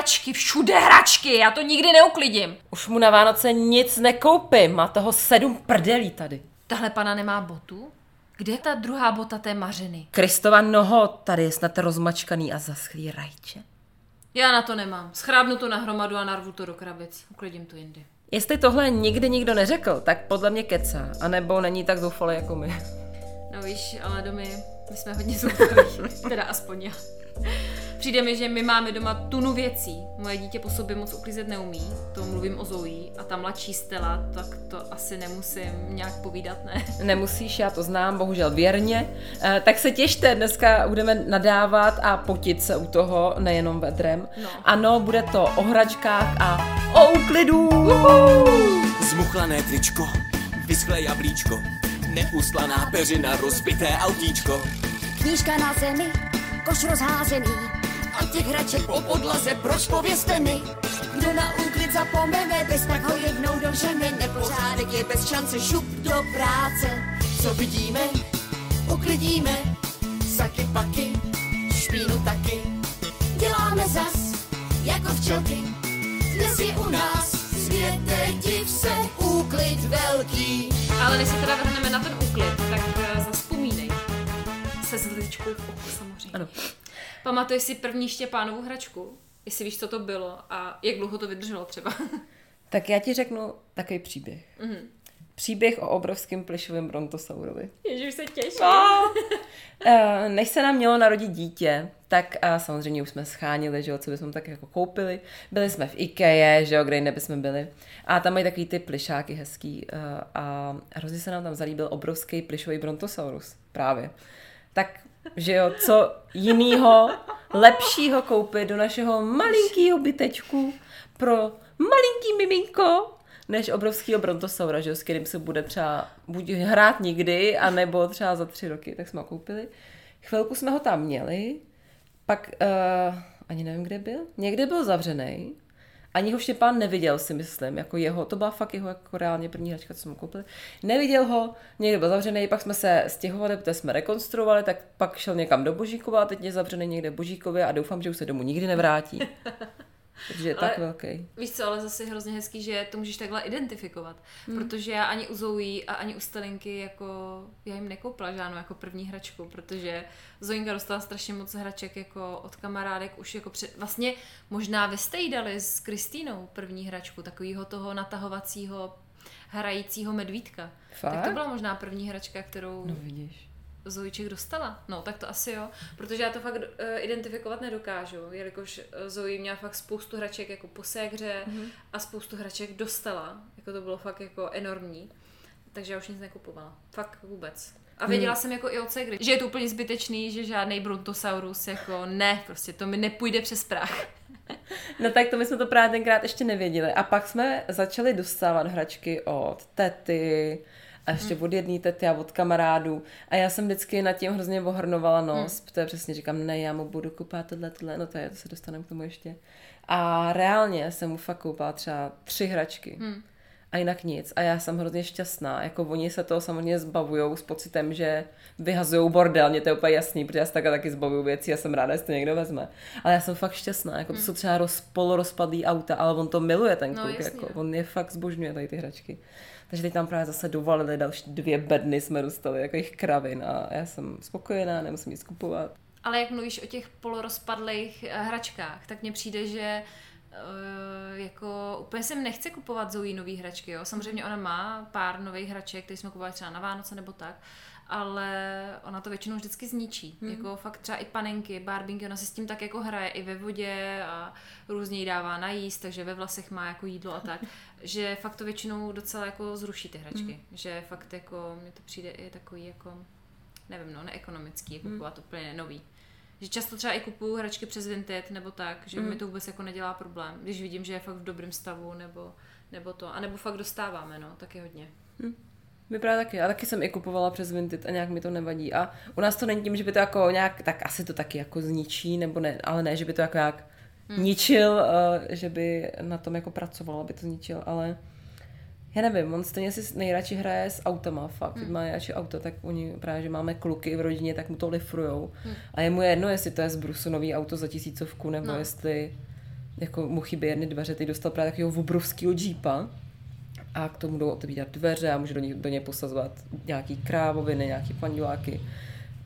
Hračky, všude hračky, já to nikdy neuklidím. Už mu na Vánoce nic nekoupím, má toho sedm prdelí tady. Tahle pana nemá botu? Kde je ta druhá bota té Mařeny? Kristova noho, tady je snad rozmačkaný a zaschlý rajče. Já na to nemám. Schrábnu to na hromadu a narvu to do krabic. Uklidím to jindy. Jestli tohle nikdy nikdo neřekl, tak podle mě kecá. A nebo není tak zoufalý jako my. No víš, ale domy, my jsme hodně zoufalí. teda aspoň já. Přijde mi, že my máme doma tunu věcí. Moje dítě po sobě moc uklízet neumí, to mluvím o Zoe. A ta mladší Stella, tak to asi nemusím nějak povídat, ne? Nemusíš, já to znám, bohužel věrně. E, tak se těšte, dneska budeme nadávat a potit se u toho, nejenom vedrem. No. Ano, bude to o hračkách a o úklidu. Zmuchlané tričko, vyschlé jablíčko, neuslaná peřina, rozbité autíčko. Knížka na zemi, koš rozházený, těch hraček po podlaze, proč pověste mi? Kdo na úklid zapomene, bez tak ho jednou dožene, nepořádek je bez šance, šup do práce. Co vidíme, uklidíme, saky paky, špínu taky. Děláme zas, jako včelky, dnes je u nás, světe div se, úklid velký. Ale než se teda vrhneme na ten úklid, tak uh, zaspomínej se zličkou v oku samozřejmě. Ano. Pamatuješ si první Štěpánovu hračku? Jestli víš, co to bylo a jak dlouho to vydrželo třeba? tak já ti řeknu takový příběh. Mm-hmm. Příběh o obrovském plišovém brontosaurovi. Ježiš, se těším. No. Eh, než se nám mělo narodit dítě, tak a samozřejmě už jsme schánili, že jo, co bychom tak jako koupili. Byli jsme v Ikea, že jo, kde jinde bychom byli. A tam mají takový ty plišáky hezký. Eh, a hrozně se nám tam zalíbil obrovský plišový brontosaurus. Právě. Tak že jo, co jinýho, lepšího koupit do našeho malinkého bytečku pro malinký miminko, než obrovského brontosaura, že jo, s kterým se bude třeba buď hrát nikdy, anebo třeba za tři roky, tak jsme ho koupili. Chvilku jsme ho tam měli, pak uh, ani nevím, kde byl, někde byl zavřený, ani ho Štěpán neviděl, si myslím, jako jeho, to byla fakt jeho jako reálně první hračka, co jsme koupili. Neviděl ho, někde byl zavřený, pak jsme se stěhovali, protože jsme rekonstruovali, tak pak šel někam do Božíkova teď je zavřený někde v Božíkově a doufám, že už se domů nikdy nevrátí. Takže je tak velký. Víš co, ale zase hrozně hezký, že to můžeš takhle identifikovat. Hmm. Protože já ani u Zoe a ani u Stalinky jako, já jim nekoupila žádnou jako první hračku, protože Zoinka dostala strašně moc hraček jako od kamarádek už jako před, vlastně možná vy jste jí dali s Kristýnou první hračku, takového toho natahovacího hrajícího medvídka. Fakt? Tak to byla možná první hračka, kterou... No vidíš Zoiček dostala? No, tak to asi jo, protože já to fakt uh, identifikovat nedokážu, jelikož eh, Zoe měla fakt spoustu hraček jako po ségře mm-hmm. a spoustu hraček dostala, jako to bylo fakt jako enormní, takže já už nic nekupovala, fakt vůbec. A věděla hmm. jsem jako i od ségry, že je to úplně zbytečný, že žádný Brontosaurus, jako ne, prostě to mi nepůjde přes prach. No tak to my jsme to právě tenkrát ještě nevěděli. A pak jsme začali dostávat hračky od tety, a ještě mm. od jedné tety a od kamarádů. A já jsem vždycky nad tím hrozně ohrnovala nos, mm. protože přesně říkám, ne, já mu budu kupovat tohle, tohle, no to je, to se dostaneme k tomu ještě. A reálně jsem mu fakt koupila třeba tři hračky. Mm. A jinak nic. A já jsem hrozně šťastná. Jako oni se toho samozřejmě zbavují s pocitem, že vyhazují bordel. Mně to je úplně jasný, protože já se taky, taky zbavuju věcí a jsem ráda, že to někdo vezme. Ale já jsem fakt šťastná. Jako to hmm. jsou třeba roz, polorozpadlý auta, ale on to miluje ten no, kluk. No, jako, on je fakt zbožňuje tady ty hračky. Takže teď tam právě zase dovalili další dvě bedny jsme dostali, jako jich kravin a já jsem spokojená, nemusím nic kupovat. Ale jak mluvíš o těch polorozpadlých eh, hračkách, tak mně přijde, že Uh, jako úplně jsem nechce kupovat Zoe nový hračky, jo. Samozřejmě ona má pár nových hraček, které jsme kupovali třeba na Vánoce nebo tak, ale ona to většinou vždycky zničí. Hmm. Jako fakt třeba i panenky, barbinky, ona se s tím tak jako hraje i ve vodě a různě jí dává najíst, takže ve vlasech má jako jídlo a tak, že fakt to většinou docela jako zruší ty hračky. Hmm. Že fakt jako, mně to přijde i takový jako, nevím no, neekonomický, jako hmm. kupovat úplně nový. Že často třeba i kupuju hračky přes Vinted nebo tak, že mi to vůbec jako nedělá problém, když vidím, že je fakt v dobrém stavu nebo, nebo to. A nebo fakt dostáváme, no, taky hodně. Vypadá taky. Já taky jsem i kupovala přes Vinted a nějak mi to nevadí. A u nás to není tím, že by to jako nějak, tak asi to taky jako zničí, nebo ne, ale ne, že by to jako jak hmm. ničil, uh, že by na tom jako pracoval, aby to zničil, ale já nevím, on stejně si nejradši hraje s autama, fakt, hmm. má nejradši auto, tak oni právě, že máme kluky v rodině, tak mu to lifrujou. Hmm. A je mu jedno, jestli to je z Brusu nový auto za tisícovku, nebo no. jestli jako mu chybí jedny dveře, teď dostal právě takového obrovského jeepa, a k tomu jdou otevírat dveře a může do něj, do něj posazovat nějaký krávoviny, nějaký panduláky.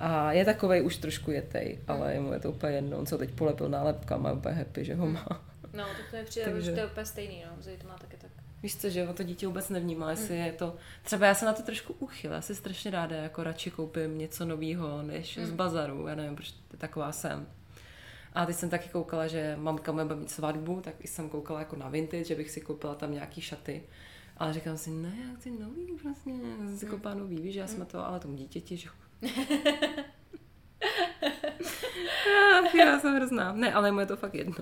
A je takovej už trošku jetej, ale jemu je to úplně jedno. On se teď polepil nálepkama, je úplně happy, že ho má. No, tak to mi přijde, Takže- že to je úplně stejný, no, Zoe to má taky tak. Víš co, že to dítě vůbec nevnímá, jestli je to... Třeba já se na to trošku uchyla, já si strašně ráda jako radši koupím něco nového, než z bazaru, já nevím, proč taková jsem. A teď jsem taky koukala, že mamka moje bude mít svatbu, tak jsem koukala jako na vintage, že bych si koupila tam nějaký šaty. Ale říkám si, ne, já chci nový vlastně, já jsem si koupila nový, víš, že já jsme to, ale tomu dítěti, že. Ach, já jsem hrozná. Ne, ale mu je to fakt jedno.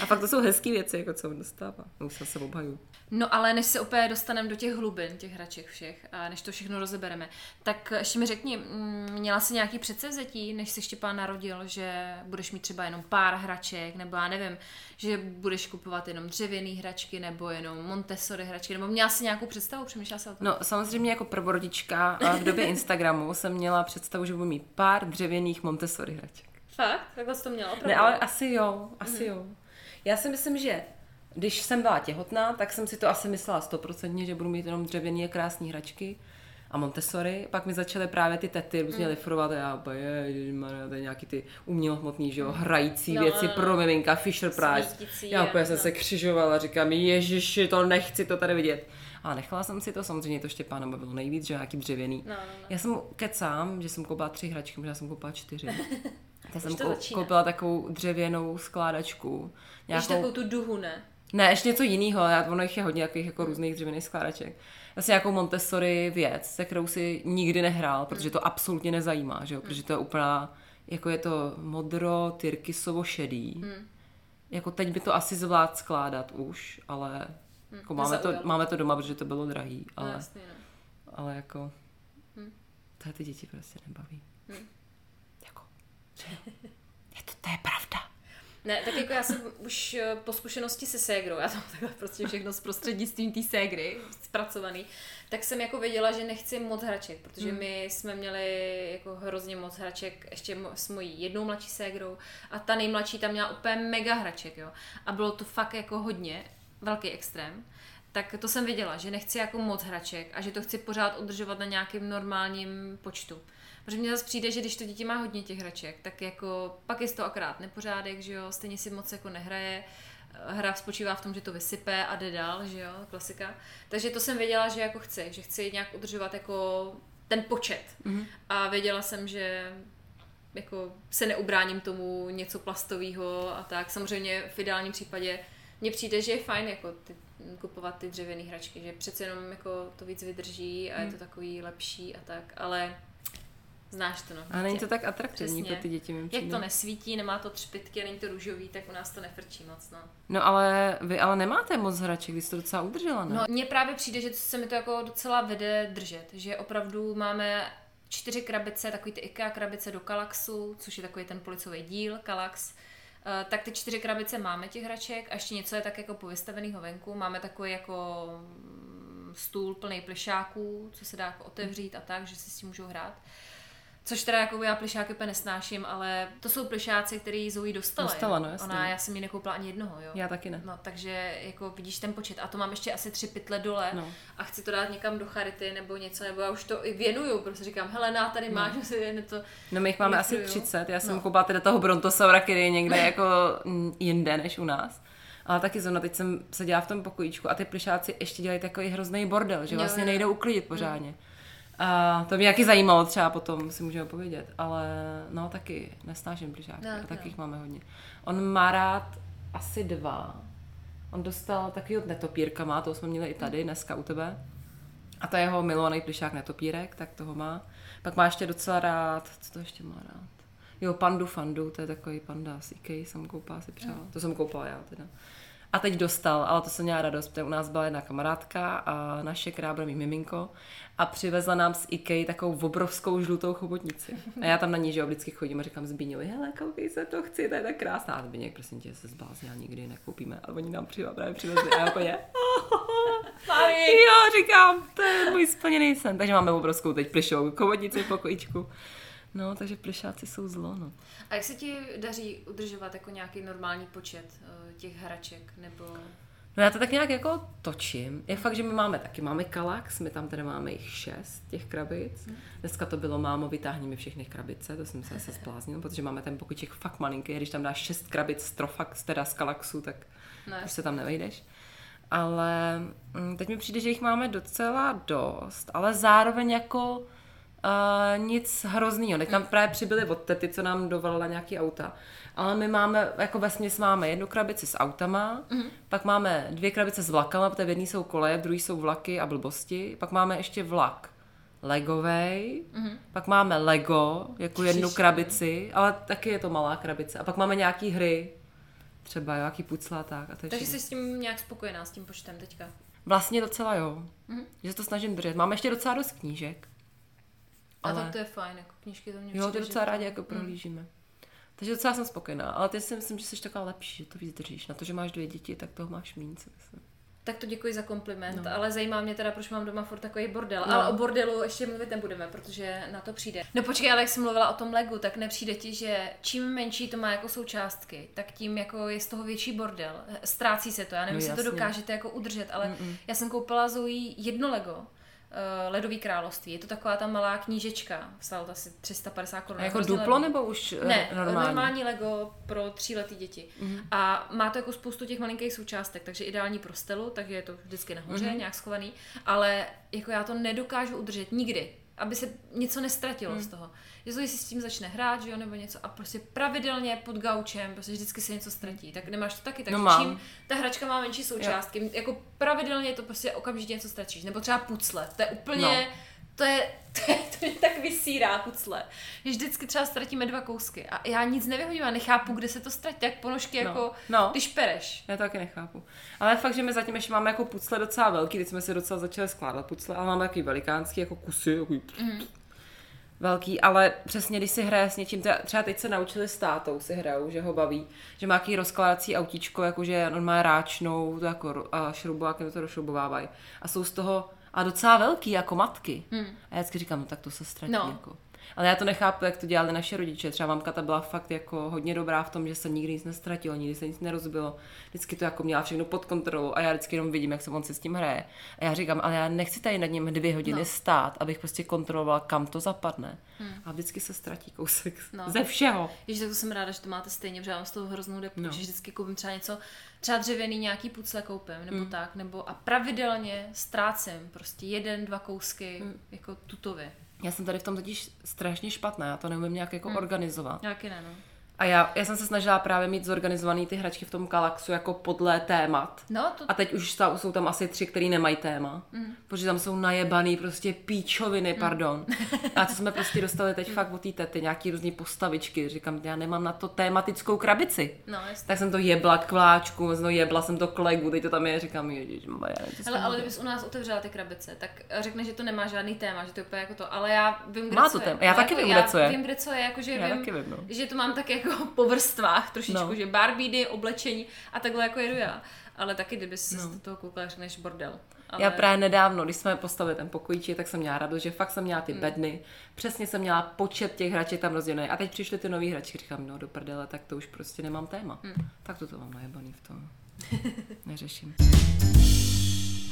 A fakt to jsou hezké věci, jako co on dostává. No, Už se obhaju. No ale než se opět dostaneme do těch hlubin, těch hraček všech, a než to všechno rozebereme, tak ještě mi řekni, mm, měla jsi nějaký předsevzetí, než se Štěpán narodil, že budeš mít třeba jenom pár hraček, nebo já nevím, že budeš kupovat jenom dřevěné hračky, nebo jenom Montessori hračky, nebo měla jsi nějakou představu, přemýšlela jsi o tom? No samozřejmě jako prvorodička a v době Instagramu jsem měla představu, že budu mít pár dřevěných Montessori hraček. Fakt? Takhle jsi to měla opravdu? Ne, ale asi jo, asi jo. Já si myslím, že když jsem byla těhotná, tak jsem si to asi myslela stoprocentně, že budu mít jenom dřevěný a krásné hračky a Montessori. Pak mi začaly právě ty tety různě mm. lifrovat a já úplně, ježišmarja, to je nějaký ty umělohmotný, že jo, hrající No, věci no, pro miminka, Fisher Price. Já úplně jsem no. se křižovala, říkám, ježiši, to nechci to tady vidět. A nechala jsem si to, samozřejmě to Štěpána bavilo nejvíc, že nějaký dřevěný. No, no, no. Já jsem kecám, že jsem koupila tři hračky, možná jsem koupila čtyři. Já jsem to koupila takovou dřevěnou skládačku. Nějakou... takovou tu duhu, ne? Ne, ještě něco jiného, já, ono jich je hodně takových jako různých dřevěných skládaček. Vlastně nějakou Montessori věc, se kterou si nikdy nehrál, protože to absolutně nezajímá, že jo? protože to je úplná, jako je to modro, tyrkysovo šedý. Jako teď by to asi zvlád skládat už, ale jako máme, to, máme to doma, protože to bylo drahý, No, ale, jasný, no. ale jako to ty děti prostě nebaví. Jako, že jo? je to, to je pravda. Ne, tak jako já jsem už eh, po zkušenosti se ségrou, já mám takhle prostě všechno s prostřednictvím té ségry zpracovaný, tak jsem jako věděla, že nechci moc hraček, protože Hmm. my jsme měli jako hrozně moc hraček ještě s mojí jednou mladší ségrou a ta nejmladší tam měla úplně mega hraček, jo. A bylo to fakt jako hodně, velký extrém. Tak to jsem věděla, že nechci jako moc hraček a že to chci pořád udržovat na nějakém normálním počtu. Protože mně zase přijde, že když to dítě má hodně těch hraček, tak jako pak je to akorát nepořádek, že jo, stejně si moc jako nehraje. Hra spočívá v tom, že to vysype a jde dál, že jo, klasika. Takže to jsem věděla, že jako chci, že chci nějak udržovat jako ten počet. Mm-hmm. A věděla jsem, že jako se neubráním tomu něco plastového a tak. Samozřejmě v ideálním případě mně přijde, že je fajn jako ty, kupovat ty dřevěné hračky, že přece jenom jako to víc vydrží a je to takový lepší a tak, ale znáš to no. A není to tak atraktivní Přesně. pro ty děti, mým Jak to nesvítí, nemá to třpitky a není to růžový, tak u nás to nefrčí moc, no. No ale vy ale nemáte moc hraček, vy jste to docela udržela, ne? No, mně právě přijde, že se mi to jako docela vede držet, že opravdu máme čtyři krabice, takový ty IKEA krabice do Kalaxu, což je takový ten policový díl, Kalax, tak ty čtyři krabice máme těch hraček a ještě něco je tak jako povystaveného venku. Máme takový jako mm, stůl plný plišáků, co se dá jako otevřít a tak, že si s tím můžou hrát. Což teda jako já plišáky úplně nesnáším, ale to jsou plišáci, který Zoe dostala. Dostala, no, jasně. Ona, já jsem ji nekoupila ani jednoho, jo. Já taky ne. No, takže jako vidíš ten počet. A to mám ještě asi tři pytle dole No. a chci to dát někam do charity nebo něco, nebo já už to i věnuju, prostě říkám, Helena, tady máš, no. si to... No my jich máme asi Děkuju. 30, já jsem No. koupila teda toho brontosaura, který je někde jako jinde než u nás. Ale taky zrovna teď jsem seděla v tom pokojíčku a ty plišáci ještě dělají takový hrozný bordel, že Jo, vlastně jo. nejdou uklidit pořádně. A to mě jaký zajímalo třeba potom, si můžeme povědět, ale no taky nesnáším plišáky No, a no. taky jich máme hodně. On má rád asi dva. On dostal takový od netopírka, má, toho jsme měli i tady dneska u tebe. A to je jeho milovaný plišák netopírek, tak toho má. Pak má ještě docela rád, co to ještě má rád? Jo, pandu fandu, to je takový panda z Ikei, jsem koupala si přála. To jsem koupala já teda. A teď dostal, ale to jsem měla radost, protože u nás byla jedna kamarádka a naše, která mít miminko a přivezla nám z Ikei takovou obrovskou žlutou chobotnici. A já tam na ní, že vždycky chodím a říkám Zbíňovi, hele, koukej se, to chci, to je tak krásná. A Zbíněk, prosím tě, se zbláznila, nikdy nekoupíme. A oni nám přiva, právě přivezli a já úplně, jo, říkám, to je můj splněný sen. Takže máme obrovskou teď plišovou chobotnici v pokojíčku. No, takže plišáci jsou zlo, no. A jak se ti daří udržovat jako nějaký normální počet eh, těch hraček, nebo... No já to tak nějak jako točím. Je fakt, že my máme taky, máme kalax, my tam tedy máme jich šest, těch krabic. Dneska to bylo, mámo, vytáhni mi všechny krabice, to jsem se zase zbláznil, protože máme ten pokoček fakt malinký, když tam dáš šest krabic z Trofax, teda z kalaxu, tak No, už se tam nevejdeš. Ale mm, teď mi přijde, že jich máme docela dost, ale zároveň jako uh, nic hroznýho. Teď tam právě přibyly od tety, co nám dovolila nějaký auta. Ale my máme, jako směs máme jednu krabici s autama, mm-hmm. pak máme dvě krabice s vlakama, protože v jedné jsou koleje, v druhé jsou vlaky a blbosti. Pak máme ještě vlak legovej, mm-hmm. pak máme Lego, jako jednu krabici, ale taky je to malá krabice. A pak máme nějaký hry, třeba nějaký pucla a tak. A to Takže jsi s tím nějak spokojená, s tím počtem teďka? Vlastně docela jo. Mm-hmm. Že se to snažím držet. Máme ještě docela dost knížek. A Ale- tak to je fajn, jako knížky to mě Jo, to docela rádi jako prohlížíme. Takže docela jsem spokojená. Ale ty si myslím, že jsi taková lepší, že to víc držíš. Na to, že máš dvě děti, tak toho máš méně, si myslím. Tak to děkuji za kompliment, no. ale zajímá mě teda, proč mám doma furt takový bordel. No. Ale o bordelu ještě mluvit nebudeme, protože na to přijde. No počkej, ale jak jsem mluvila o tom Legu, tak nepřijde ti, že čím menší to má jako součástky, tak tím jako je z toho větší bordel. Ztrácí se to, já nevím, No jestli to dokážete jako udržet, ale Mm-mm. já jsem koupila Zoe jedno Lego, eh, Ledový království. Je to taková ta malá knížečka, stálo to asi 350 korun. A jako duplo levný. nebo už eh, Ne, normální? normální. Lego pro tříletý děti. Mhm. Mm-hmm. A má to jako spoustu těch malinkých součástek, takže ideální pro stelu, takže je to vždycky nahoře, Mhm. mm-hmm. nějak schovaný. Ale jako já to nedokážu udržet nikdy, aby se něco nestratilo Mhm. mm. z toho. Že si s tím začne hrát, že jo, nebo něco a prostě pravidelně pod gaučem, prostě vždycky se něco ztratí. Tak nemáš to taky, takže No mám. čím ta hračka má menší součástky, jako pravidelně to prostě okamžitě něco ztratíš. Nebo třeba pucle, to je úplně... No. To je, to je, to mě tak vysírá pucle. Že vždycky třeba ztratíme dva kousky a já nic nevyhodím a nechápu, kde se to ztratí, jak ponožky No. jako, No. když pereš. Já to taky nechápu. Ale fakt, že my zatím ještě máme jako pucle docela velký, teď jsme si docela začali skládat pucle, ale máme takový velikánský jako kusy, takový Mhm. velký, ale přesně když si hraje s něčím, třeba- teď se naučili s tátou si hrajou, že ho baví, že má nějaký rozkládací autíčko, jakože normálně ráčnou, to jako šroubovákem to rozšroubovávají. A jsou z toho a docela velký, jako matky. Hmm. A já vždycky říkám, no tak to se ztratí. No. Jako. Ale já to nechápu, jak to dělali naše rodiče. Třeba mamka ta byla fakt jako hodně dobrá v tom, že se nikdy nic nestratilo, nikdy se nic nerozbilo. Vždycky to jako měla všechno pod kontrolou a já vždycky jenom vidím, jak se on se s tím hraje. A já říkám, ale já nechci tady nad ním dvě hodiny no. stát, abych prostě kontrolovala, kam to zapadne. Hmm. A vždycky se ztratí kousek No. ze všeho. Ježiš, tak to jsem ráda, že to máte stejně, protože já mám z toho hroznou depku, No. no. že vždycky koupím třeba něco, třeba dřevěný nějaký pucle koupím, nebo mm. tak, nebo a pravidelně ztrácím prostě jeden, dva kousky, mm. jako tutově. Já jsem tady v tom totiž strašně špatná, já to neumím nějak jako hmm. organizovat. Nějaký ne, no. A já, já jsem se snažila právě mít zorganizovaný ty hračky v tom Galaxu jako podle témat. No, to, A teď už ta, jsou tam asi tři, který nemají téma. Mm. Protože tam jsou najebaný prostě píčoviny, pardon. A co jsme prostě dostali teď fakt od té tety, nějaký různý postavičky. Říkám, já nemám na to tématickou krabici. no, jasně. Tak jsem to jebla k vláčku, no jebla jsem to k legu, teď to tam je, říkám, ježiš, Ale, ale kdybys u nás otevřela ty krabice, tak řekne, že to nemá žádný téma, že to je úplně jako to, ale já vím, kde Má co to je. téma. Já Ale taky jako vím, kde co je. Já vím, kde co je, jakože vím, taky vím, no. že to mám tak jako po vrstvách trošičku, No. že barbidy, oblečení a takhle jako jedu já. Ale taky, kdyby si no. toho koukala, řekneš bordel. Ale... Já právě nedávno, když jsme postavili ten pokojíček, tak jsem měla radost, že fakt jsem měla Hmm. ty bedny, přesně jsem měla počet těch hraček tam rozdělený. A teď přišly ty nové hračky, říkám, no do prdele, tak to už prostě nemám téma. Hmm. Tak to to mám najebaný v tom. Neřeším.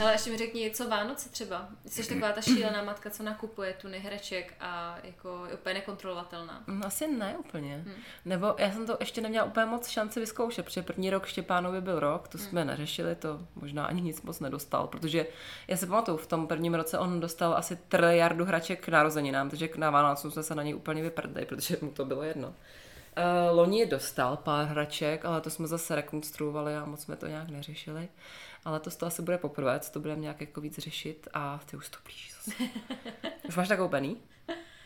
Hele, ještě mi řekni, co Vánoce třeba? Jsi taková ta šílená matka, co nakupuje tuny hraček a jako je úplně nekontrolovatelná. Mm, Asi ne úplně. Hmm. Nebo já jsem to ještě neměla úplně moc šanci vyzkoušet, protože první rok Štěpánovi byl rok, to jsme Hmm. neřešili, to možná ani nic moc nedostal, protože já si pamatuju, v tom prvním roce on dostal asi triliardu hraček k narozeninám, takže k na Vánocům jsme se na něj úplně vyprdli, protože mu to bylo jedno. Uh, loni dostal pár hraček, ale to jsme zase rekonstruovali a moc jsme to nějak neřešili. Ale to, to asi bude poprvé, co to budeme nějak jako víc řešit a ty už to blíží zase. Už máš tak koupený?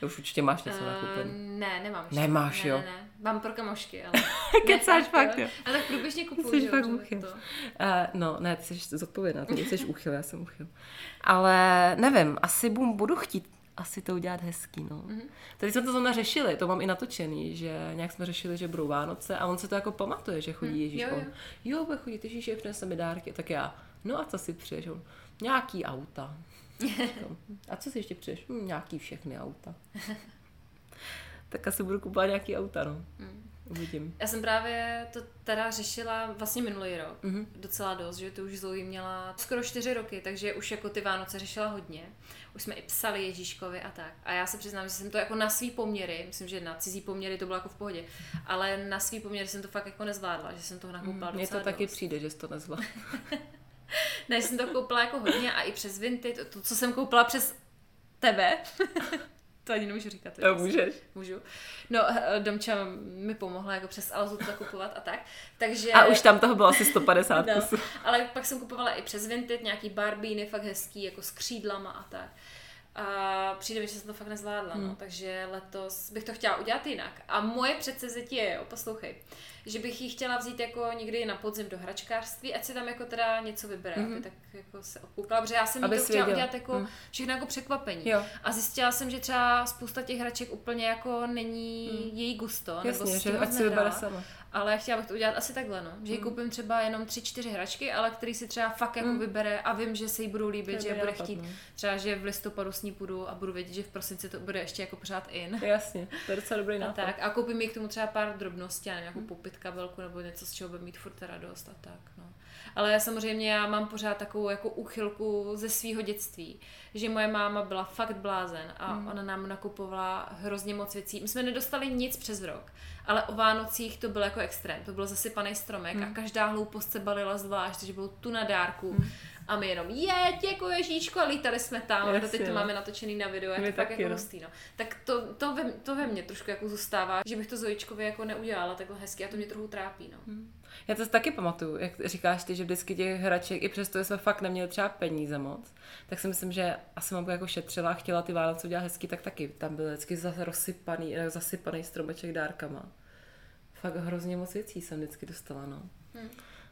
To už určitě máš něco nakoupený. Uh, ne, nemám ještě. Nemáš, ne, jo? Ne, ne. Mám pro kamošky, ale... Kecáš fakt, jo? A tak průběžně kupuju, Jsi fakt uchyl. to. Uh, no, ne, ty jsi zodpovědná, ty jsi uchyl, já jsem uchyl. Ale nevím, asi budu chtít asi to udělat hezký, no. Mhm. Mm-hmm. Tady jsme to zrovna řešili, to mám i natočený, že nějak jsme řešili, že budou Vánoce a on se to jako pamatuje, že chodí Ježíš. Mhm. jo, on, jo. jo, bude chodit Ježíš, přinese mi dárky. Tak já, no a co si přiješ? On, nějaký auta. A co si ještě přiješ? Hm, nějaký všechny auta. tak asi budu kupovat nějaký auta, no. Mhm. Uvidím. Já jsem právě to teda řešila vlastně minulý rok, Mhm. mm-hmm. docela dost, že to už Zoe měla skoro čtyři roky, takže už jako ty Vánoce řešila hodně. Už jsme i psali Ježíškovi a tak. A já se přiznám, že jsem to jako na svý poměry, myslím, že na cizí poměry to bylo jako v pohodě, ale na svý poměry jsem to fakt jako nezvládla, že jsem toho nakoupila Mně docela to taky dost. přijde, že jsi to nezvládla. Ne, jsem to koupila jako hodně a i přes Vinty, to, to co jsem koupila přes tebe, to ani nemůžu říkat. To můžeš. Můžu. No, eh, Domča mi pomohla jako přes Alzu to kupovat a tak. Takže... A už tam toho bylo asi 150 no, kusů. ale pak jsem kupovala i přes Vinted nějaký barbíny, fakt hezký, jako s křídlama a tak. A přijde mi, že jsem to fakt nezvládla, Hmm. no, takže letos bych to chtěla udělat jinak. A moje předsevzetí je, jo, poslouchej, že bych ji chtěla vzít jako někdy na podzim do hračkářství, ať si tam jako teda něco vybere, mm-hmm. aby tak jako se obkoukala, protože já jsem jí Mhm. To chtěla věděla. udělat jako Mm. všechno jako překvapení. Jo. A zjistila jsem, že třeba spousta těch hraček úplně jako není její gusto, nebo Jasně, tím že ať si vybere sama. Ale chtěla bych to udělat asi takhle, no. Že jí koupím třeba jenom tři, čtyři hračky, ale který si třeba fakt jako vybere a vím, že se jí budou líbit, To že bude chtít. no. Třeba, že v listopadu s ní půjdu a budu vědět, že v prosinci to bude ještě jako pořád in. Jasně, to je docela dobrý A nápad. tak. A koupím jí k tomu třeba pár drobností, já nevím, nějakou kabelku nebo něco, z čeho bude mít furt radost a tak, no. Ale samozřejmě já mám pořád takovou jako úchylku ze svého dětství, že moje máma byla fakt blázen a ona nám nakupovala hrozně moc věcí. My jsme nedostali nic přes rok, ale o Vánocích to byl jako extrém. To byl zasypaný stromek a každá hloupost se balila zvlášť, takže bylo tu na dárku. A my jenom, je, děkuji Ježíško, a lítali jsme tam, a Jasně, teď to no. máme natočený na video, je My to fakt taky, jako no. hustý, no. Tak to, to, ve, to ve mně trošku jako zůstává, že bych to Zojičkovi jako neudělala takhle hezky a to mě trochu trápí, no. Já to taky pamatuju, jak říkáš ty, že vždycky těch hraček, i přesto, že jsme fakt neměli třeba peníze moc, tak si myslím, že asi mamka jako šetřila a chtěla ty Vánoce udělat hezky, tak taky tam byl vždycky zase rozsypaný, eh, zasypaný stromeček dárkama. Fakt hrozně moc věcí jsem vždycky dostala, no. Hmm.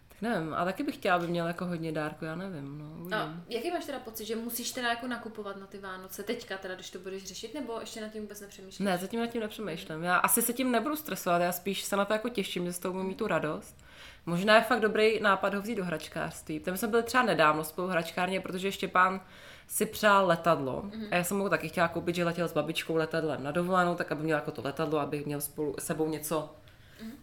Tak nevím, a taky bych chtěla, aby měl jako hodně dárku, já nevím, no. uvidím. A jaký máš teda pocit, že musíš teda jako nakupovat na ty Vánoce teďka teda, když to budeš řešit, nebo ještě nad tím vůbec nepřemýšlíš? Ne, zatím nad tím nepřemýšlím. Já asi se tím nebudu stresovat, já spíš se na to jako těším, že z toho budu mít tu radost. Možná je fakt dobrý nápad ho vzít do hračkářství. Tam jsme byli třeba nedávno spolu v hračkárně, protože Štěpán si přál letadlo. Mm-hmm. A já jsem mu taky chtěla koupit, že letěl s babičkou letadlem na dovolenou, tak aby měl jako to letadlo, aby měl spolu s sebou něco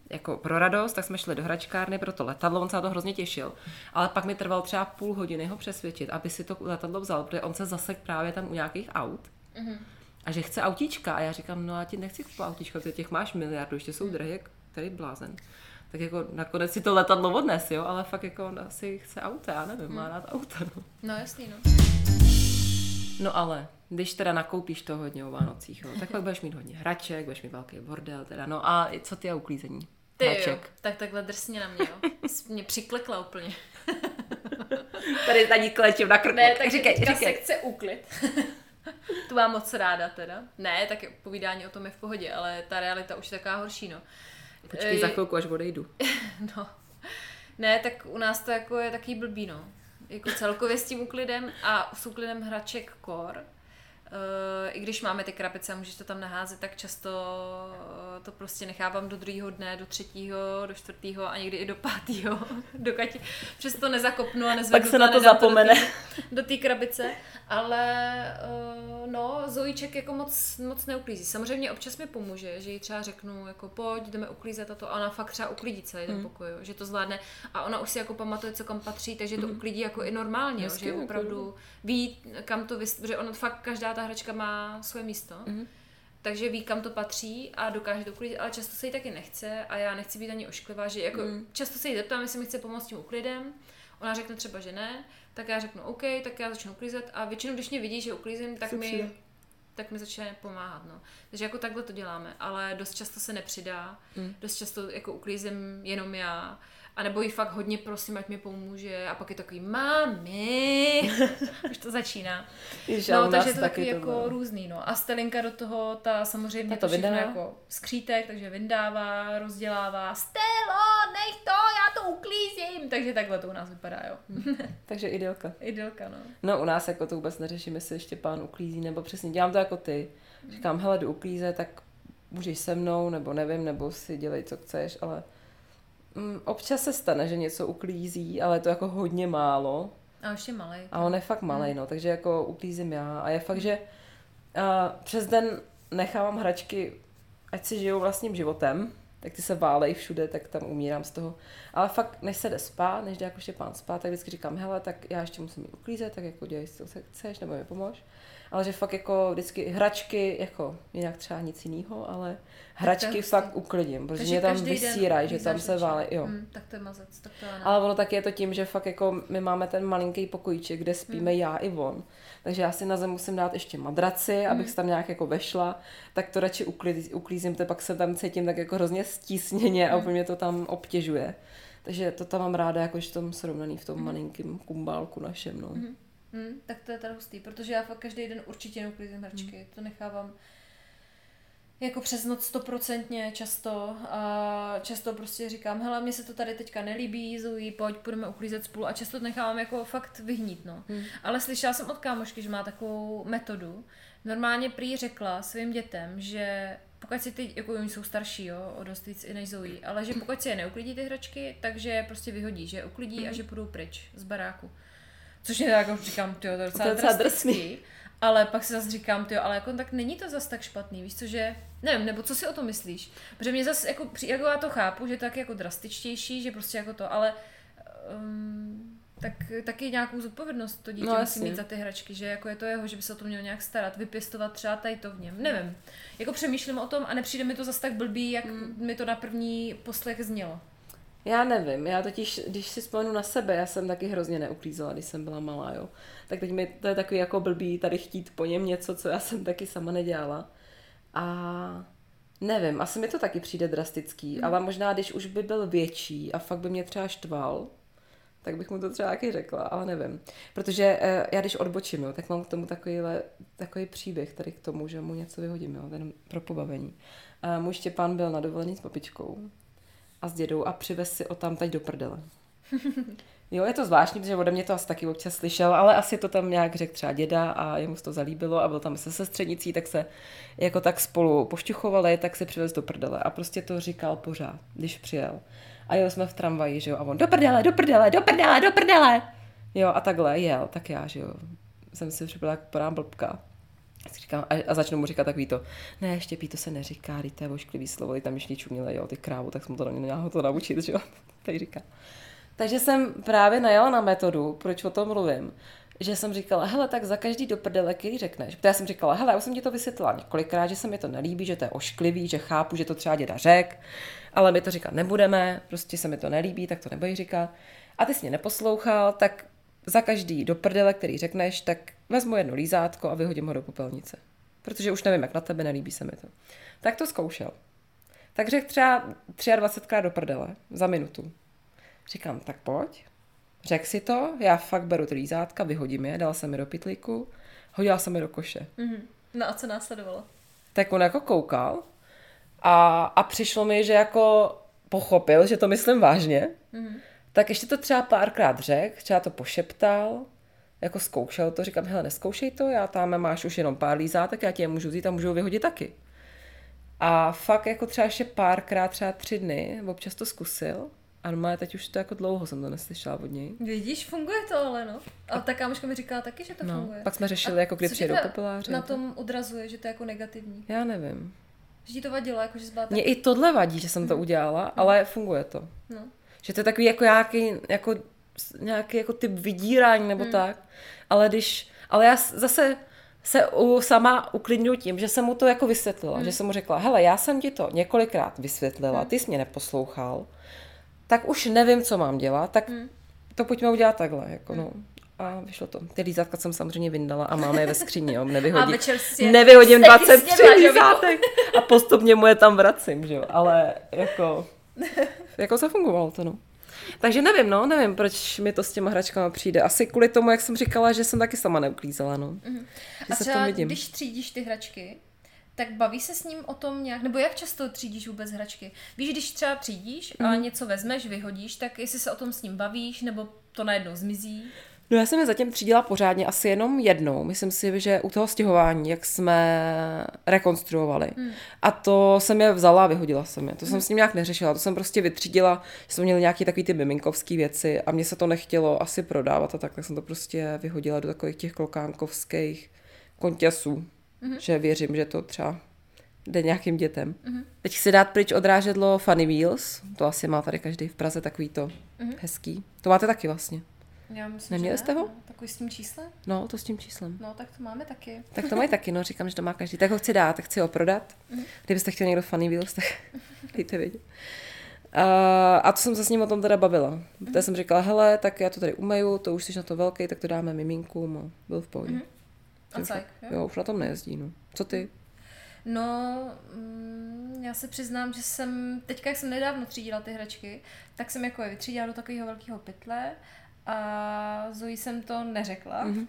jako pro radost, tak jsme šli do hračkárny pro to letadlo, on se na to hrozně těšil. Ale pak mi trvalo třeba půl hodiny ho přesvědčit, aby si to letadlo vzal, protože on se zasek právě tam u nějakých aut. A že chce autíčka. A já říkám, no já ti nechci kupovat autíčka, protože těch máš miliardu, ještě jsou drahé, jak tady blázen. Tak jako nakonec si to letadlo odnes, jo, ale fakt jako on asi chce auta, já nevím, má rád auta, no. No jasný, no. No ale, když teda nakoupíš to hodně o Vánocích, jo, tak pak budeš mít hodně hraček, budeš mít velký bordel, teda, no a co ty a uklízení? Ty jo, Hraček. tak takhle drsně na mě, jo. Mě přiklekla úplně. Tady na ní klečím na krku. Ne, tak říkej, říkej. sekce úklid. tu mám moc ráda teda. Ne, tak povídání o tom je v pohodě, ale ta realita už je taková horší, no. Počkej za chvilku, až odejdu. No. Ne, tak u nás to jako je takový blbý, no. Jako celkově s tím úklidem a s úklidem hraček kor. Uh, I když máme ty krabice a můžeš to tam naházet, tak často eh, to prostě nechávám do druhého dne, do třetího, do čtvrtého a někdy i do pátého, dokud přesto nezakopnu a nezvedu Pak se na to zapomene. do té- do té krabice, ale uh, no, Zojíček jako moc, moc neuklízí. Samozřejmě občas mi pomůže, že jí třeba řeknu, jako pojď, jdeme uklízet a to a ona fakt třeba uklidí celý Hmm. ten pokoj, jo, že to zvládne a ona už si jako pamatuje, co kam patří, takže to uklidí jako i normálně, jo, Hezky, že jako opravdu ví, kam to vys... protože ono fakt každá ta hračka má svoje místo. Mhm. Takže ví, kam to patří a dokáže to uklidit, ale často se jí taky nechce a já nechci být ani ošklivá, že jako Mhm. často se jí zeptám, jestli mi chce pomoct s tím uklidem, ona řekne třeba, že ne, tak já řeknu OK, tak já začnu uklízet a většinou, když mě vidí, že uklízím, tak mi, přijde. tak mi začne pomáhat. No. Takže jako takhle to děláme, ale dost často se nepřidá, Mm. dost často jako uklízím jenom já A nebo jí fakt hodně prosím, ať mi pomůže. A pak je takový, mami, už to začíná. U No, takže je to taky takový to jako bylo. různý, no. A Stelinka do toho, ta samozřejmě Ta to, to všechno vyndává? jako skřítek, takže vyndává, rozdělává. Stelo, nech to, já to uklízím. Takže takhle to u nás vypadá, jo. Takže idylka. Idylka, no. No u nás jako to vůbec neřeším, jestli ještě pán uklízí, nebo přesně dělám to jako ty. Říkám, hele, jdu uklízet, tak můžeš se mnou, nebo nevím, nebo si dělej, co chceš, ale mm, občas se stane, že něco uklízí, ale je to jako hodně málo. A ještě malý. A on je fakt malý, no, takže jako uklízím já. A je fakt, že a přes den nechávám hračky, ať si žijou vlastním životem, tak ty se válej všude, tak tam umírám z toho. Ale fakt, než se jde spát, než jde jako ještě pán spát, tak vždycky říkám, hele, tak já ještě musím jít uklízet, tak jako dělej si, co se chceš, nebo mi pomož. Ale že fakt jako vždycky hračky, jako jinak třeba nic jiného, ale hračky hustý. fakt uklidím, protože mě tam vysírají, že tam se válej, jo. Hm, tak to je mazec, tak to ano. Ale ono taky je to tím, že fakt jako my máme ten malinký pokojíček, kde spíme Hmm. já i on. Takže já si na zem musím dát ještě madraci, abych Hmm. se tam nějak jako vešla, tak to radši uklid, uklízím, to pak se tam cítím tak jako hrozně stísněně Hmm. a úplně mě to tam obtěžuje. Takže to tam mám ráda jakož v tom srovnaný v tom Hmm. malinkém kumbálku našem, no. Hm, tak to je teda hustý, protože já fakt každý den určitě neuklízím hračky. Hmm. To nechávám jako přes noc stoprocentně často a často prostě říkám, hele, mně se to tady teďka nelíbí, Zoe, pojď, budeme uklízet spolu a často to nechávám jako fakt vyhnít, no. Hmm. Ale slyšela jsem od kámošky, že má takovou metodu. Normálně prý řekla svým dětem, že pokud si ty, jako oni jsou starší, jo, o dost víc i než Zoe, ale že pokud si je neuklidí ty hračky, takže je prostě vyhodí, že je uklidí a že půjdou pryč z baráku. Což je tak, jako říkám, tyjo, to je docela, To je docela drastický. drsný. Ale pak si zase říkám, tyjo, ale jako tak není to zas tak špatný, víš co, že, nevím, nebo co si o tom myslíš? Protože mě zase, jako, jako já to chápu, že to je tak jako drastičtější, že prostě jako to, ale um, tak taky nějakou zodpovědnost to dítě No, musí jasně. mít za ty hračky, že jako je to jeho, že by se o to měl nějak starat, vypěstovat třeba tady to v něm, nevím. Jako přemýšlím o tom a nepřijde mi to zase tak blbý, jak Hmm. mi to na první poslech znělo. Já nevím, já totiž, když si vzpomenu na sebe, já jsem taky hrozně neuklízela, když jsem byla malá, jo. Tak teď mi to je takový jako blbý tady chtít po něm něco, co já jsem taky sama nedělala. A nevím, asi mi to taky přijde drastický, Hmm. mm. ale možná, když už by byl větší a fakt by mě třeba štval, tak bych mu to třeba taky řekla, ale nevím. Protože eh, já když odbočím, jo, tak mám k tomu takovýhle, takový příběh tady k tomu, že mu něco vyhodím, jo, ten pro pobavení. A můj Štěpán byl na dovolený s papičkou a s dědou a přivez si o tam teď do prdele. Jo, je to zvláštní, protože ode mě to asi taky občas slyšel, ale asi to tam nějak řekl třeba děda a jemu se to zalíbilo a byl tam se sestřednicí, tak se jako tak spolu pošťuchovali, tak se přivez do prdele a prostě to říkal pořád, když přijel. A jeli jsme v tramvaji, že jo, a on do prdele, do prdele, do prdele, do prdele. Jo, a takhle jel, tak já, že jo, jsem si připadala jako plná blbka. Říkám, a, a začnu mu říkat takový to, ne, Štěpí, to se neříká, teď to je ošklivý slovo, teď tam ještě čuměle, jo, ty krávu, tak jsem to neměla ho to naučit, že jo, tak říká. Takže jsem právě najela na metodu, proč o tom mluvím, že jsem říkala, hele, tak za každý do prdele, který řekneš. Protože já jsem říkala, hele, já už jsem ti to vysvětlila několikrát, že se mi to nelíbí, že to je ošklivý, že chápu, že to třeba děda řek, ale my to říkat nebudeme, prostě se mi to nelíbí, tak to nebudeš říkat. A ty jsi mě neposlouchal, tak za každý do prdele, který řekneš, tak vezmu jedno lízátko a vyhodím ho do popelnice. Protože už nevím, jak na tebe, nelíbí se mi to. Tak to zkoušel. Tak řekl třeba 23krát do prdele za minutu. Říkám, tak pojď. Řekl si to, já fakt beru ty lízátka, vyhodím je, dal jsem je do pytlíku, hodila jsem je do koše. No a co následovalo? Tak on jako koukal a, a přišlo mi, že jako pochopil, že to myslím vážně, mm. Tak ještě to třeba párkrát řekl, třeba to pošeptal, jako zkoušel to, říkám, hele, neskoušej to, já tam máš už jenom pár lízátek, já ti je můžu vzít a můžu vyhodit taky. A fakt jako třeba ještě párkrát, třeba tři dny, občas to zkusil. A normálně teď už to jako dlouho jsem to neslyšela od něj. Vidíš, funguje to ale no. A ta kámoška mi říkala taky, že to No, funguje. pak jsme řešili, jako kdy tě přijedou popeláři. Na tom odrazuje, že to je jako negativní. Já nevím. Že ti to vadilo, jako že tak... Mně i tohle vadí, že jsem to udělala, ale funguje to. No. Že to je takový jako nějaký, jako, nějaký jako typ vydírání nebo hmm. tak. Ale když, ale já zase se u, sama uklidňuji tím, že jsem mu to jako vysvětlila. Hmm. Že jsem mu řekla, hele, já jsem ti to několikrát vysvětlila, ty jsi mě neposlouchal, tak už nevím, co mám dělat, tak hmm. to pojďme udělat takhle. Jako, no. A vyšlo to. Ty lízátka jsem samozřejmě vyndala a máme je ve skříni, jo, nevyhodím. A večer si je nevyhodím steky 23 snědla, že jo, lízátek a postupně mu je tam vracím, že jo. Ale jako, jako zafungovalo to, no. Takže nevím, no, nevím, proč mi to s těma hračkama přijde. Asi kvůli tomu, jak jsem říkala, že jsem taky sama neuklízela, no. Mm-hmm. A se třeba vidím. když třídíš ty hračky, tak baví se s ním o tom nějak, nebo jak často třídíš vůbec hračky? Víš, když třeba třídíš a Mhm. něco vezmeš, vyhodíš, tak jestli se o tom s ním bavíš, nebo to najednou zmizí? No já jsem je zatím třídila pořádně asi jenom jednou. Myslím si, že u toho stěhování, jak jsme rekonstruovali. Hmm. A to jsem je vzala a vyhodila jsem je. To jsem s ním nějak neřešila. To jsem prostě vytřídila, že jsme měli nějaké takové ty miminkovské věci a mně se to nechtělo asi prodávat a tak, tak jsem to prostě vyhodila do takových těch klokánkovských konťasů. Hmm. Že věřím, že to třeba jde nějakým dětem. Mm-hmm. Teď chci dát pryč odrážedlo Funny Wheels. To asi má tady každý v Praze takový to mm-hmm. hezký. To máte taky vlastně. Já myslím, Neměli že jste ho? No, takový s tím číslem? No, to s tím číslem. No, tak to máme taky. Tak to mají taky, no, říkám, že to má každý. Tak ho chci dát, tak chci ho prodat. Kdybyste chtěli někdo funny wheels, tak dejte vědět. A, a to jsem se s ním o tom teda bavila. Protože jsem říkala, hele, tak já to tady umeju, to už jsi na to velký, tak to dáme miminkům a byl v pohodě. A cajk, jo? Jo, už na tom nejezdí, no. Co ty? No, mm, já se přiznám, že jsem, teďka jak jsem nedávno třídila ty hračky, tak jsem jako je vytřídila do takového velkého pytle a Zoe jsem to neřekla. Mm-hmm.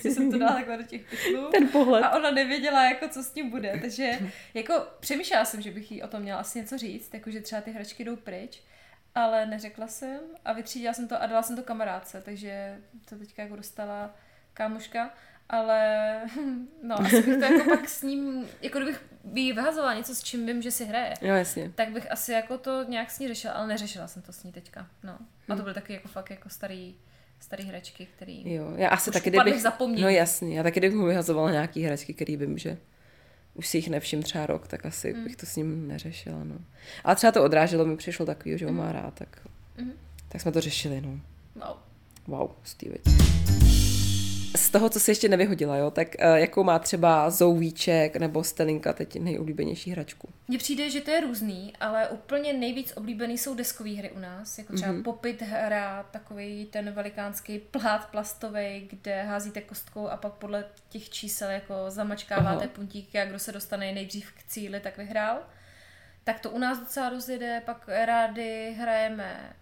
jsem to dala takhle do těch pytlů. Ten pohled. A ona nevěděla, jako, co s tím bude. Takže jako přemýšlela jsem, že bych jí o tom měla asi něco říct, jako že třeba ty hračky jdou pryč, ale neřekla jsem a vytřídila jsem to a dala jsem to kamarádce, takže to teďka jako dostala kámoška, ale no asi bych to jako pak s ním, jako kdybych by jí vyhazovala něco, s čím vím, že si hraje, Jo, jasně. tak bych asi jako to nějak s ní řešila, ale neřešila jsem to s ní teďka, no. A to byly taky jako fakt jako starý, starý hračky, který... Jo, já asi taky, kdybych... zapomnění. No jasně, já taky kdybych mu vyhazovala nějaký hračky, který vím, že už si jich nevšim třeba rok, tak asi mm. bych to s ním neřešila, no. Ale třeba to odráželo mi přišlo takový, že ho má rád, tak, mm. tak jsme to řešili, no. Wow. Wow, Steve. Z toho, co si ještě nevyhodila, jo, tak uh, jakou má třeba Zouvíček nebo Stelinka teď nejoblíbenější hračku? Mně přijde, že to je různý, ale úplně nejvíc oblíbený jsou deskové hry u nás, jako třeba mm-hmm. Popit hra, takový ten velikánský plát plastový, kde házíte kostkou a pak podle těch čísel jako zamačkáváte Aha. puntíky a kdo se dostane nejdřív k cíli, tak vyhrál. Tak to u nás docela rozjede, pak rádi hrajeme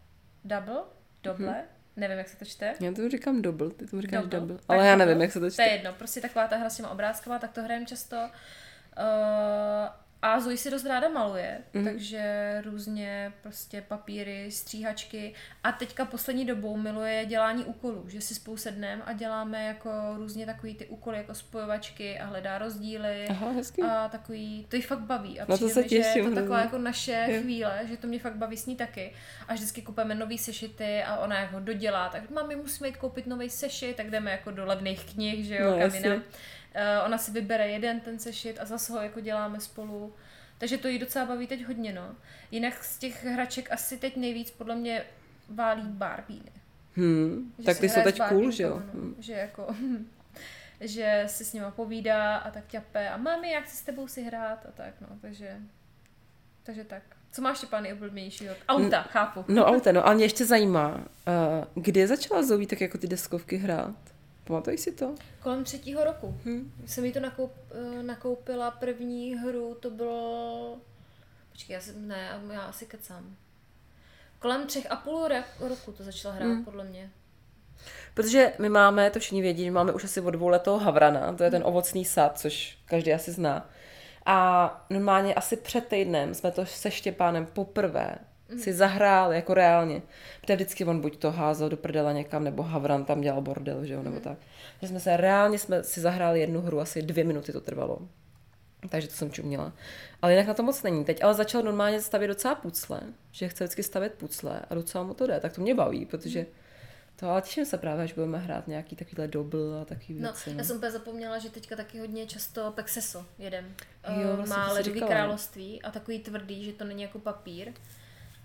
double, doble, mm-hmm. Nevím, jak se to čte. Já to říkám double, ty to říkáš double. double. Tak Ale já double. nevím, jak se to To je čte. jedno, prostě taková ta hra s těma obrázkama, tak to hrajeme často. Uh, a Zoe si dost ráda maluje, Mhm. mm-hmm. takže různě prostě papíry, stříhačky a teďka poslední dobou miluje dělání úkolů, že si spolu sedneme a děláme jako různě takový ty úkoly jako spojovačky a hledá rozdíly Aha, hezky. a takový, to jí fakt baví a Na to se mi, že je těším to taková jako naše Jo. chvíle, že to mě fakt baví s ní taky a vždycky kupujeme nový sešity a ona jako dodělá, tak mami musíme jít koupit nový sešit, tak jdeme jako do levných knih, že jo, No, kam ona si vybere jeden ten sešit a zase ho jako děláme spolu. Takže to jí docela baví teď hodně, no. Jinak z těch hraček asi teď nejvíc podle mě válí Barbíny. Hmm, Že tak si ty jsou teď cool, že jo? Barbínkama, Hmm. No, že jako, že si s nima povídá a tak ťape a mami, jak chci s tebou si hrát a tak, no, takže, takže tak. Co máš Štěpán nejoblíbenějšího? Auta, chápu. No auto, no, ale mě ještě zajímá, uh, kdy začala Zoe tak jako ty deskovky hrát? Pamatuješ si to? Kolem třetího roku. Hm. Jsem jí to nakoup, eh, nakoupila první hru, to bylo... Počkej, já jsem, ne, já asi kecám. Kolem třech a půl ro- roku to začala hrát, Hm. podle mě. Protože my máme, to všichni vědí, že máme už asi od dvou let toho Havrana, to je ten ovocný sad, což každý asi zná. A normálně asi před týdnem jsme to se Štěpánem poprvé si zahráli jako reálně. Protože vždycky on buď to házel do prdela někam, nebo Havran tam dělal bordel, že jo, nebo tak. Že jsme se reálně jsme si zahráli jednu hru, asi dvě minuty to trvalo. Takže to jsem čuměla. Ale jinak na to moc není. Teď ale začal normálně stavět docela pucle, že chce vždycky stavět pucle a docela mu to jde. Tak to mě baví, protože to ale těším se právě, až budeme hrát nějaký takovýhle dobl a takový No, věci. já jsem úplně zapomněla, že teďka taky hodně často Pexeso jedem. Jo, Eh, vlastně Má ledový no. království a takový tvrdý, že to není jako papír,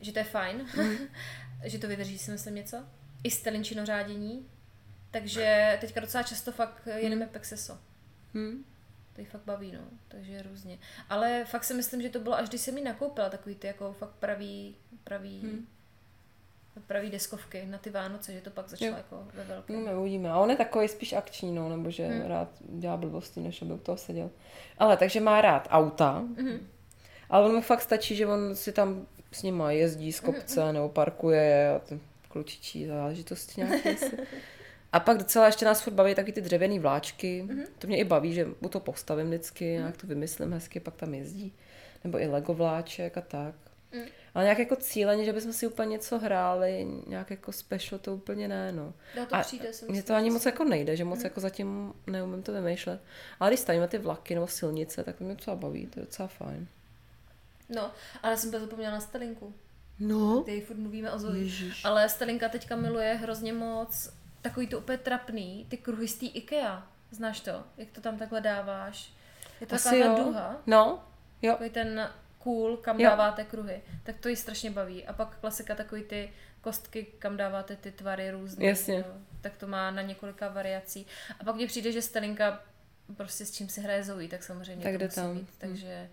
že to je fajn, Mhm. že to vydrží si myslím něco. I stelinčino řádění. Takže teďka docela často fakt jedeme Pexeso. Hm? To jí fakt baví, no. Takže různě. Ale fakt si myslím, že to bylo, až když jsem mi nakoupila takový ty jako fakt pravý, pravý, hmm. pravý deskovky na ty Vánoce, že to pak začalo jako ve velkém. No, my uvidíme. A on je takový spíš akční, no, nebo že hmm. rád dělá blbosti, než aby u toho seděl. Ale takže má rád auta, Mhm. ale on mu fakt stačí, že on si tam s nima jezdí z kopce nebo parkuje je a ty klučičí záležitosti nějaké. A pak docela ještě nás furt baví taky ty dřevěné vláčky. To mě i baví, že u to postavím vždycky, nějak to vymyslím hezky, pak tam jezdí. Nebo i Lego vláček a tak. Ale nějak jako cíleně, že bychom si úplně něco hráli, nějak jako special, to úplně ne, no. No to A přijde, si Mně to ani moc jako nejde, že moc jako zatím neumím to vymýšlet. Ale když stavíme ty vlaky nebo silnice, tak to mě docela baví, to je docela fajn. No, ale jsem zapomněla na Stelinku. No, Ty furt mluvíme o Zoji. Ježiš. Ale Stelinka teďka miluje hrozně moc takový to úplně trapný, ty kruhy z té IKEA. Znáš to? Jak to tam takhle dáváš? Je to asi taková jo. duha, No, jo. takový ten cool, kam Jo. dáváte kruhy. Tak to jí strašně baví. A pak klasika takový ty kostky, kam dáváte ty tvary různé. Jasně. jo. Tak to má na několika variací. A pak mně přijde, že Stelinka prostě s čím si hraje Zoe, tak samozřejmě Tak to musí tam. Mít. Takže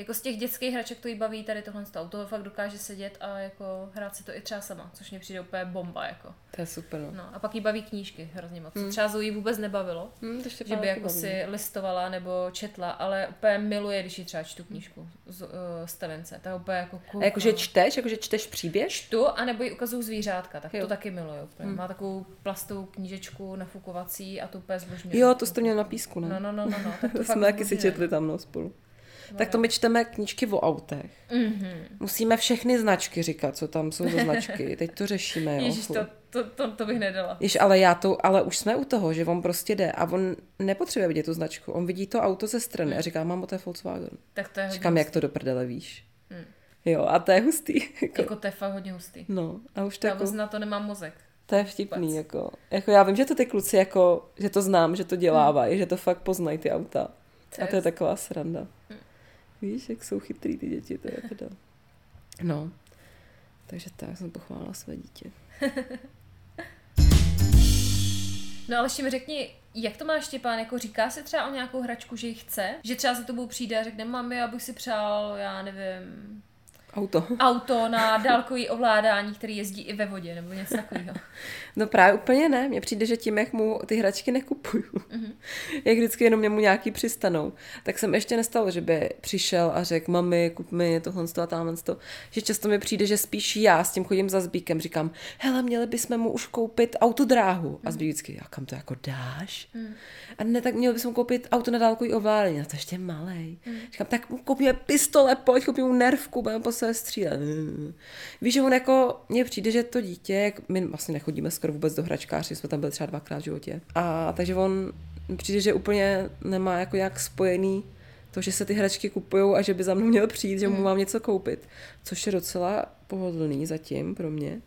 jako z těch dětských hraček to jí baví tady tohle to auto fakt dokáže sedět a jako hrát si to i třeba sama, což mě přijde úplně bomba jako. To je super, no. No a pak jí baví knížky hrozně moc. Třeba Zoe vůbec nebavilo, Hmm, to že by jako si listovala nebo četla, ale úplně miluje, když jí třeba čtu knížku z uh, Stelence. Ta úplně jako cool. A jakože čteš, jakože čteš příběh? čtu, anebo jí ukazuju zvířátka, tak Jo. to taky miluje úplně. Má takovou plastovou knížečku nafukovací a to úplně zbožňuje. Jo, to jste měl na písku, ne? No, no, no, no, no. Tak to, To jsme taky si četli tam no, spolu. Tak to my čteme knížky o autech. Mhm. Musíme všechny značky říkat, co tam jsou za značky. Teď to řešíme, jo. Ježíš, to, to, to, to bych nedala. Jež, ale já to, ale už jsme u toho, že on prostě jde a on nepotřebuje vidět tu značku. On vidí to auto ze strany a říká, mám to je Volkswagen. Tak to je hodně Říkám, jak to do prdele víš. Jo, a to je hustý. Jako, Jako to je fakt hodně hustý. no, a už to Já jako, na to nemám mozek. to je vtipný, vůbec. jako, jako já vím, že to ty kluci, jako, že to znám, že to dělávají, že to fakt poznají ty auta. To A to je je- taková sranda. Víš, jak jsou chytrý ty děti, to je teda. No, takže tak jsem pochválila své dítě. No ale ještě mi řekni, jak to má Štěpán, jako říká si třeba o nějakou hračku, že ji chce? Že třeba za tobou přijde a řekne, mami, já bych si přál, já nevím, Auto. auto na dálkový ovládání, který jezdí i ve vodě, nebo něco takového. No právě úplně ne. Mně přijde, že tím, jak mu ty hračky nekupuju, mm-hmm. jak vždycky jenom němu nějaký přistanou, tak jsem ještě nestalo, že by přišel a řekl, mami, kup mi tohle a tamhle to. Že často mi přijde, že spíš já s tím chodím za Zbíkem, říkám, hele, měli bychom mu už koupit autodráhu. A Zbík vždycky, a kam to jako dáš? Mm. A ne, tak měli bychom koupit auto na dálkový ovládání. No to ještě malej. Mm. Říkám, tak mu koupíme pistole, pojď, koupíme mu nervku, budeme sebe střílet. Víš, že on jako, mně přijde, že to dítě, jak my vlastně nechodíme skoro vůbec do hračkáři, jsme tam byli třeba dvakrát v životě. A takže on přijde, že úplně nemá jako nějak spojený to, že se ty hračky kupují a že by za mnou měl přijít, že mu mám něco koupit. Což je docela pohodlný zatím pro mě.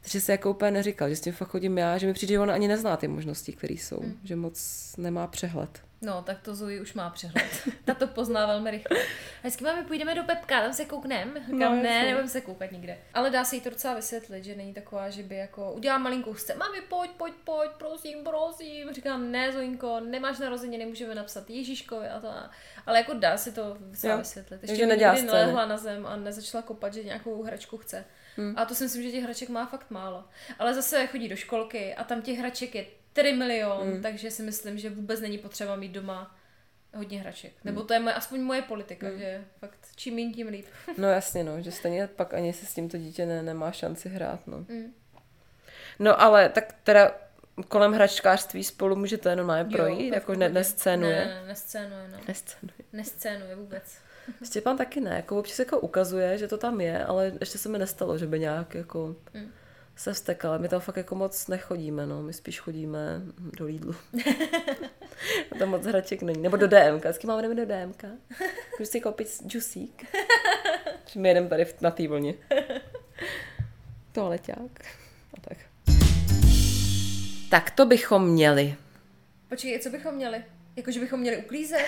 Takže se jako úplně neříkal, že s tím fakt chodím já, že mi přijde, že on ani nezná ty možnosti, které jsou, mm. že moc nemá přehled. No, tak to Zoe už má přehled. Ta to pozná velmi rychle. A vždycky máme, půjdeme do Pepka, tam se kouknem. Říkám, No, ne, nebudem se koukat nikde. Ale dá se jí to docela vysvětlit, že není taková, že by jako udělá malinkou scénu. Mami, pojď, pojď, pojď, prosím, prosím. Říkám, ne, Zoinko, nemáš narozeniny, můžeme napsat Ježíškovi a to. a- Ale jako dá se to docela vysvětlit. Ještě nedělá nikdy nelehla na zem a nezačala kopat, že nějakou hračku chce. Hmm. A to si myslím, že těch hraček má fakt málo. Ale zase chodí do školky a tam těch hraček je 3 milion, hmm. takže si myslím, že vůbec není potřeba mít doma hodně hraček. Nebo to je moje, aspoň moje politika, hmm. že fakt čím méně, tím líp. No jasně, no, že stejně pak ani se s tímto dítě ne, nemá šanci hrát, no. Mm. No ale tak teda kolem hračkářství spolu můžete normálně projít, v jako ne, nescénuje. Ne, nescénuje, no. Nescénuje. Nescénuje vůbec. Štěpán taky ne, jako občas jako ukazuje, že to tam je, ale ještě se mi nestalo, že by nějak jako Mm. Se vstekal. My tam fakt jako moc nechodíme, no, my spíš chodíme do Lidlu. A tam moc hraček není. Nebo do DMK, vždycky máme jdeme do DMK. Můžu si koupit džusík. Že my jedeme tady na té vlně. Toaleťák. A tak. Tak to bychom měli. Počkej, co bychom měli? Jako, že bychom měli uklízet?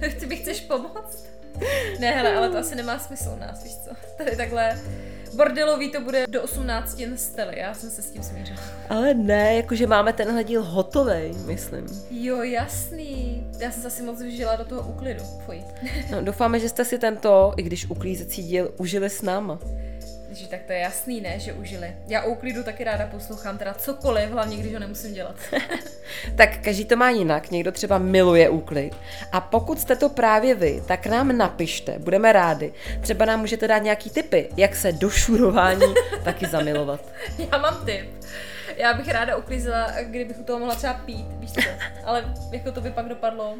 Ty mi chceš pomoct? Ne, hele, ale to asi nemá smysl u nás, víš co? Tady takhle bordelový to bude do 18 stely, já jsem se s tím smířila. Ale ne, jakože máme tenhle díl hotovej, myslím. Jo, jasný. Já jsem se asi moc vžila do toho úklidu. Fuj. No, doufáme, že jste si tento, i když uklízecí díl, užili s náma. Že tak to je jasný, ne, že užili. Já o úklidu taky ráda poslouchám, teda cokoliv, hlavně když ho nemusím dělat. Tak každý to má jinak, někdo třeba miluje úklid. A pokud jste to právě vy, tak nám napište, budeme rádi. Třeba nám můžete dát nějaký tipy, jak se do šurování taky zamilovat. Já mám tip. Já bych ráda uklízela, kdybych u toho mohla třeba pít, víš co? Ale jako to by pak dopadlo.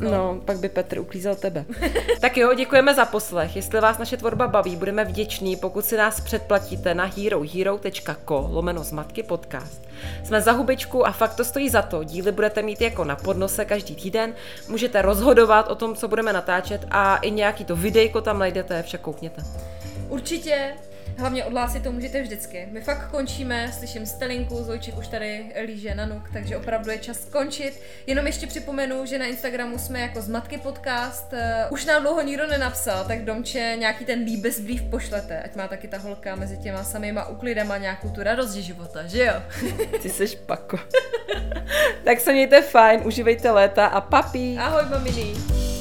No. no, pak by Petr uklízel tebe. tak jo, děkujeme za poslech. Jestli vás naše tvorba baví, budeme vděční, pokud si nás předplatíte na herohero.co lomeno zmatky podcast. Jsme za hubičku a fakt to stojí za to. Díly budete mít jako na podnose každý týden. Můžete rozhodovat o tom, co budeme natáčet a i nějaký to videjko tam najdete, však koukněte. Určitě Hlavně odhlásit to můžete vždycky. My fakt končíme, slyším stelinku, Zojček už tady líže na nuk, takže opravdu je čas skončit. Jenom ještě připomenu, že na Instagramu jsme jako Zmatky podcast. Uh, už nám dlouho nikdo nenapsal, tak Domče nějaký ten líbesblív pošlete, ať má taky ta holka mezi těma samýma uklidama nějakou tu radost ze života, že jo? Ty jsi špako. tak se mějte fajn, užívejte léta a papi. Ahoj maminy.